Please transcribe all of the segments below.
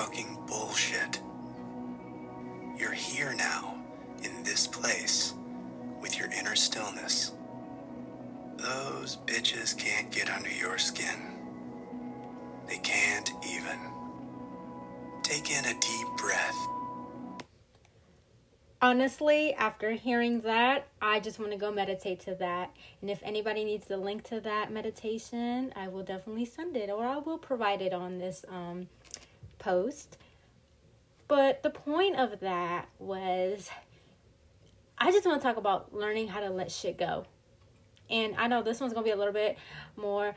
fucking bullshit. You're here now, in this place, with your inner stillness. Those bitches can't get under your skin. They can't even. Take in a deep breath. Honestly, after hearing that, I just want to go meditate to that. And if anybody needs the link to that meditation, I will definitely send it or I will provide it on this um, post. But the point of that was I just want to talk about learning how to let shit go. And I know this one's going to be a little bit more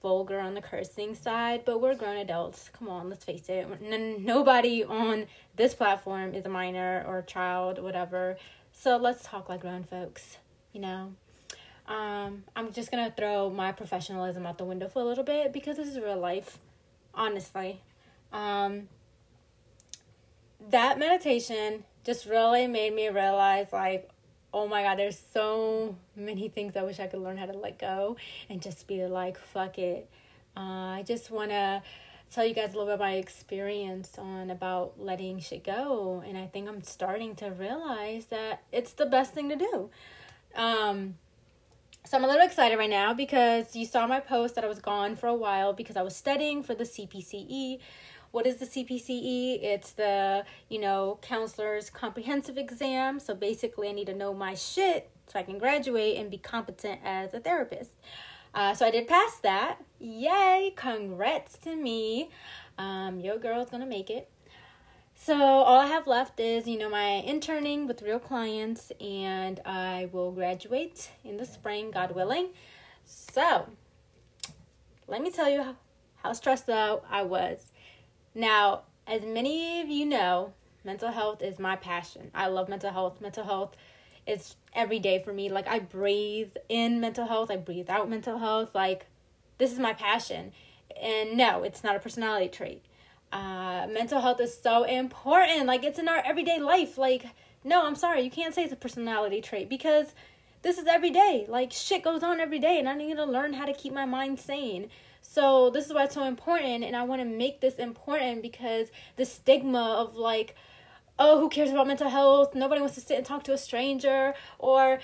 vulgar on the cursing side, but we're grown adults. Come on, let's face it. N- nobody on this platform is a minor or a child, whatever. So let's talk like grown folks, you know. Um, I'm just gonna throw my professionalism out the window for a little bit because this is real life, honestly. Um, that meditation just really made me realize like oh my god, there's so many things I wish I could learn how to let go and just be like, fuck it. Uh, I just want to tell you guys a little bit about my experience on about letting shit go. And I think I'm starting to realize that it's the best thing to do. Um, so I'm a little excited right now because you saw my post that I was gone for a while because I was studying for the CPCE what is the CPCE? It's the, you know, counselor's comprehensive exam. So basically, I need to know my shit so I can graduate and be competent as a therapist. Uh, so I did pass that. Yay! Congrats to me. Um, your girl's gonna make it. So all I have left is, you know, my interning with real clients, and I will graduate in the spring, God willing. So let me tell you how, how stressed out I was. Now, as many of you know, mental health is my passion. I love mental health. Mental health is every day for me. Like I breathe in mental health, I breathe out mental health. Like this is my passion. And no, it's not a personality trait. Uh, mental health is so important. Like it's in our everyday life. Like no, I'm sorry, you can't say it's a personality trait because this is every day. Like shit goes on every day, and I need to learn how to keep my mind sane. So this is why it's so important, and I want to make this important because the stigma of like, oh, who cares about mental health? Nobody wants to sit and talk to a stranger, or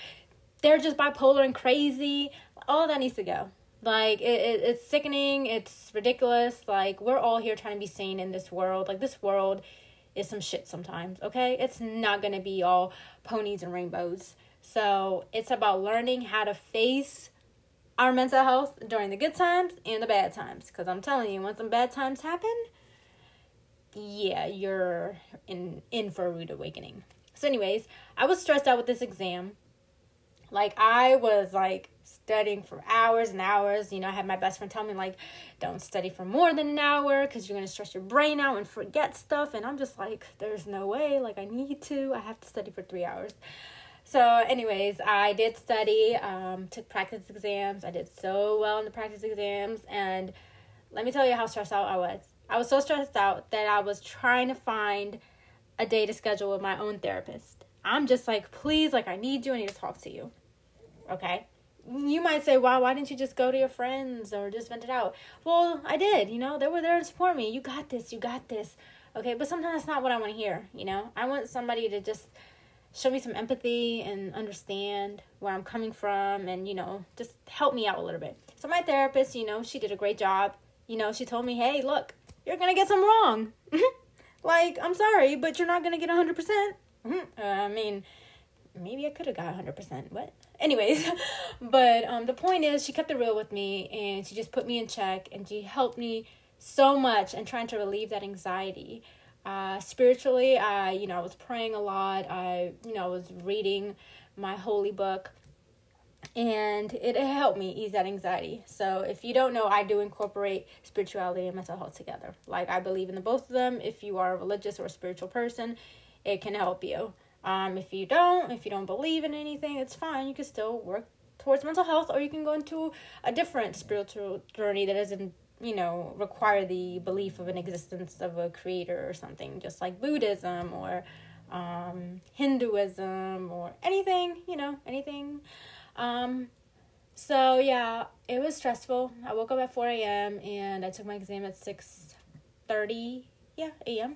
they're just bipolar and crazy. All that needs to go. Like it, it, it's sickening. It's ridiculous. Like we're all here trying to be sane in this world. Like this world is some shit sometimes. Okay, it's not gonna be all ponies and rainbows. So it's about learning how to face our mental health during the good times and the bad times. Because I'm telling you, when some bad times happen, yeah, you're in in for a rude awakening. So, anyways, I was stressed out with this exam. Like I was like studying for hours and hours. You know, I had my best friend tell me like, don't study for more than an hour because you're gonna stress your brain out and forget stuff. And I'm just like, there's no way. Like I need to. I have to study for three hours. So, anyways, I did study, um, took practice exams. I did so well in the practice exams. And let me tell you how stressed out I was. I was so stressed out that I was trying to find a day to schedule with my own therapist. I'm just like, please, like, I need you. I need to talk to you. Okay? You might say, wow, why didn't you just go to your friends or just vent it out? Well, I did. You know, they were there to support me. You got this. You got this. Okay? But sometimes that's not what I want to hear. You know, I want somebody to just show me some empathy and understand where I'm coming from and, you know, just help me out a little bit. So my therapist, you know, she did a great job. You know, she told me, hey, look, you're going to get some wrong. like, I'm sorry, but you're not going to get 100%. percent uh, I mean, maybe I could have got 100%. What? Anyways, but um, the point is, she kept it real with me and she just put me in check and she helped me so much and trying to relieve that anxiety. Uh, spiritually, I, you know, I was praying a lot. I, you know, I was reading my holy book and it helped me ease that anxiety. So if you don't know, I do incorporate spirituality and mental health together. Like I believe in the both of them. If you are a religious or a spiritual person, it can help you. Um, if you don't, if you don't believe in anything, it's fine. You can still work towards mental health, or you can go into a different spiritual journey that isn't you know, require the belief of an existence of a creator or something, just like Buddhism or um, Hinduism or anything, you know, anything. Um, so yeah, it was stressful. I woke up at 4 a.m. and I took my exam at 6.30 Yeah, a.m.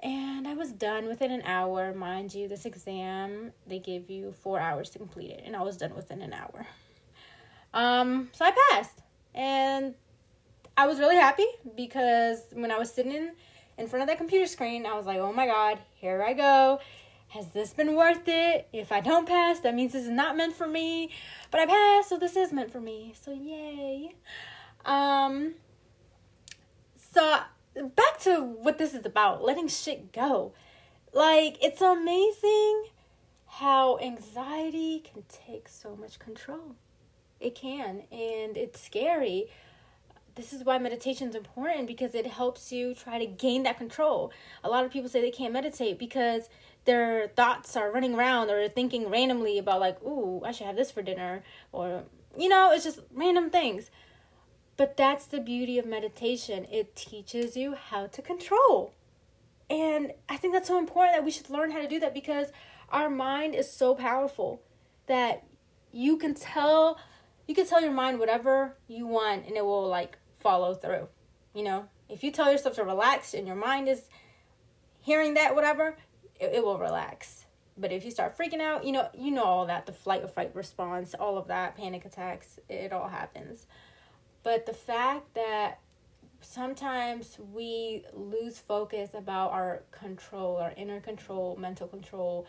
And I was done within an hour. Mind you, this exam, they give you four hours to complete it. And I was done within an hour. Um, so I passed. And I was really happy because when I was sitting in front of that computer screen, I was like, oh my God, here I go. Has this been worth it? If I don't pass, that means this is not meant for me. But I passed, so this is meant for me. So yay. Um so back to what this is about, letting shit go. Like it's amazing how anxiety can take so much control. It can, and it's scary this is why meditation is important because it helps you try to gain that control. A lot of people say they can't meditate because their thoughts are running around or thinking randomly about like, "Ooh, I should have this for dinner," or you know, it's just random things. But that's the beauty of meditation. It teaches you how to control. And I think that's so important that we should learn how to do that because our mind is so powerful that you can tell you can tell your mind whatever you want and it will like follow through. You know, if you tell yourself to relax and your mind is hearing that, whatever, it, it will relax. But if you start freaking out, you know, you know all that, the flight or fight response, all of that, panic attacks, it all happens. But the fact that sometimes we lose focus about our control, our inner control, mental control,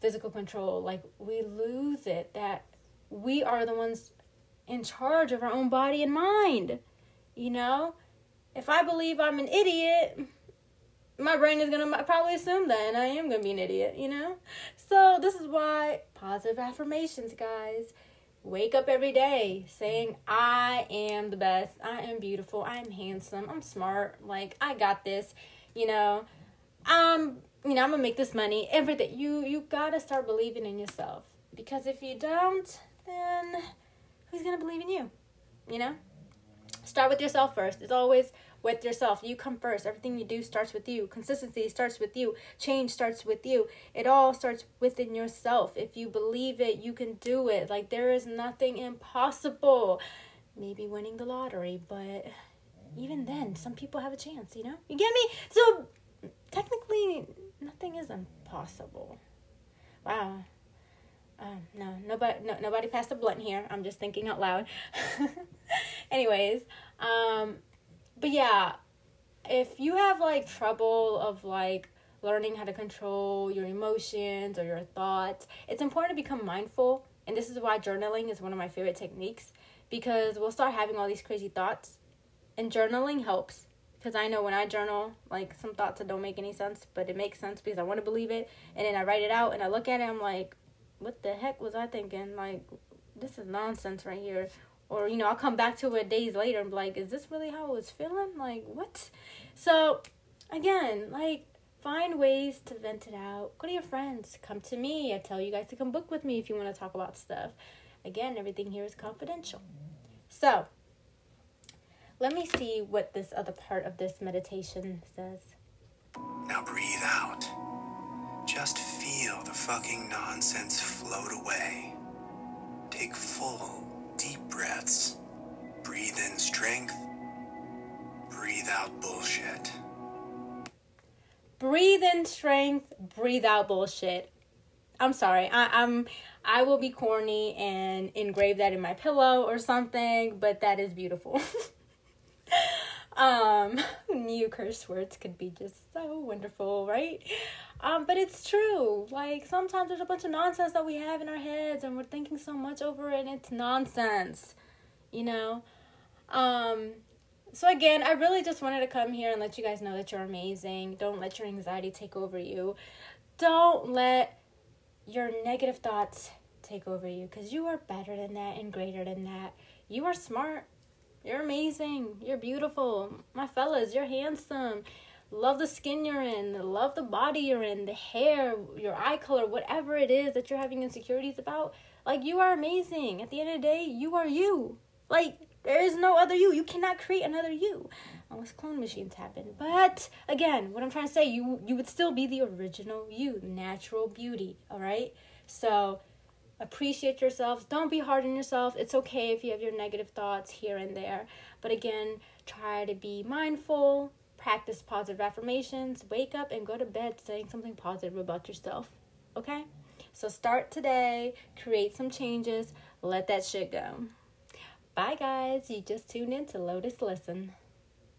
physical control, like we lose it that we are the ones in charge of our own body and mind. You know, if I believe I'm an idiot, my brain is gonna probably assume that, and I am gonna be an idiot, you know? So, this is why positive affirmations, guys. Wake up every day saying, I am the best, I am beautiful, I am handsome, I'm smart, like, I got this, you know? Um, you know, I'm gonna make this money, everything. You you gotta start believing in yourself. Because if you don't, then who's gonna believe in you? You know? Start with yourself first. It's always with yourself. You come first. Everything you do starts with you. Consistency starts with you. Change starts with you. It all starts within yourself. If you believe it, you can do it. Like there is nothing impossible. Maybe winning the lottery, but even then, some people have a chance, you know? You get me? So technically, nothing is impossible. Wow. Um, no, nobody, no, nobody passed a blunt here. I'm just thinking out loud. Anyways, um, but yeah, if you have like trouble of like learning how to control your emotions or your thoughts, it's important to become mindful. And this is why journaling is one of my favorite techniques because we'll start having all these crazy thoughts, and journaling helps. Because I know when I journal, like some thoughts that don't make any sense, but it makes sense because I want to believe it. And then I write it out and I look at it, and I'm like, what the heck was I thinking? Like, this is nonsense right here. Or, you know, I'll come back to it days later and be like, is this really how I was feeling? Like, what? So, again, like, find ways to vent it out. Go to your friends. Come to me. I tell you guys to come book with me if you want to talk about stuff. Again, everything here is confidential. So, let me see what this other part of this meditation says. Now breathe out. Just feel the fucking nonsense float away. Take full, breaths. Breathe in strength. Breathe out bullshit. Breathe in strength, breathe out bullshit. I'm sorry. I, I'm I will be corny and engrave that in my pillow or something, but that is beautiful. um new curse words could be just so wonderful, right? Um, but it's true. Like sometimes there's a bunch of nonsense that we have in our heads and we're thinking so much over it and it's nonsense. You know? Um so again, I really just wanted to come here and let you guys know that you're amazing. Don't let your anxiety take over you. Don't let your negative thoughts take over you because you are better than that and greater than that. You are smart. You're amazing. You're beautiful. My fellas, you're handsome love the skin you're in, love the body you're in, the hair, your eye color, whatever it is that you're having insecurities about. Like, you are amazing. At the end of the day, you are you. Like, there is no other you. You cannot create another you unless clone machines happen. But again, what I'm trying to say, you you would still be the original you, natural beauty. All right. So appreciate yourself. Don't be hard on yourself. It's okay if you have your negative thoughts here and there. But again, try to be mindful, practice positive affirmations, wake up and go to bed saying something positive about yourself. Okay? So start today, create some changes, let that shit go. Bye, guys. You just tuned in to Lotus Listen.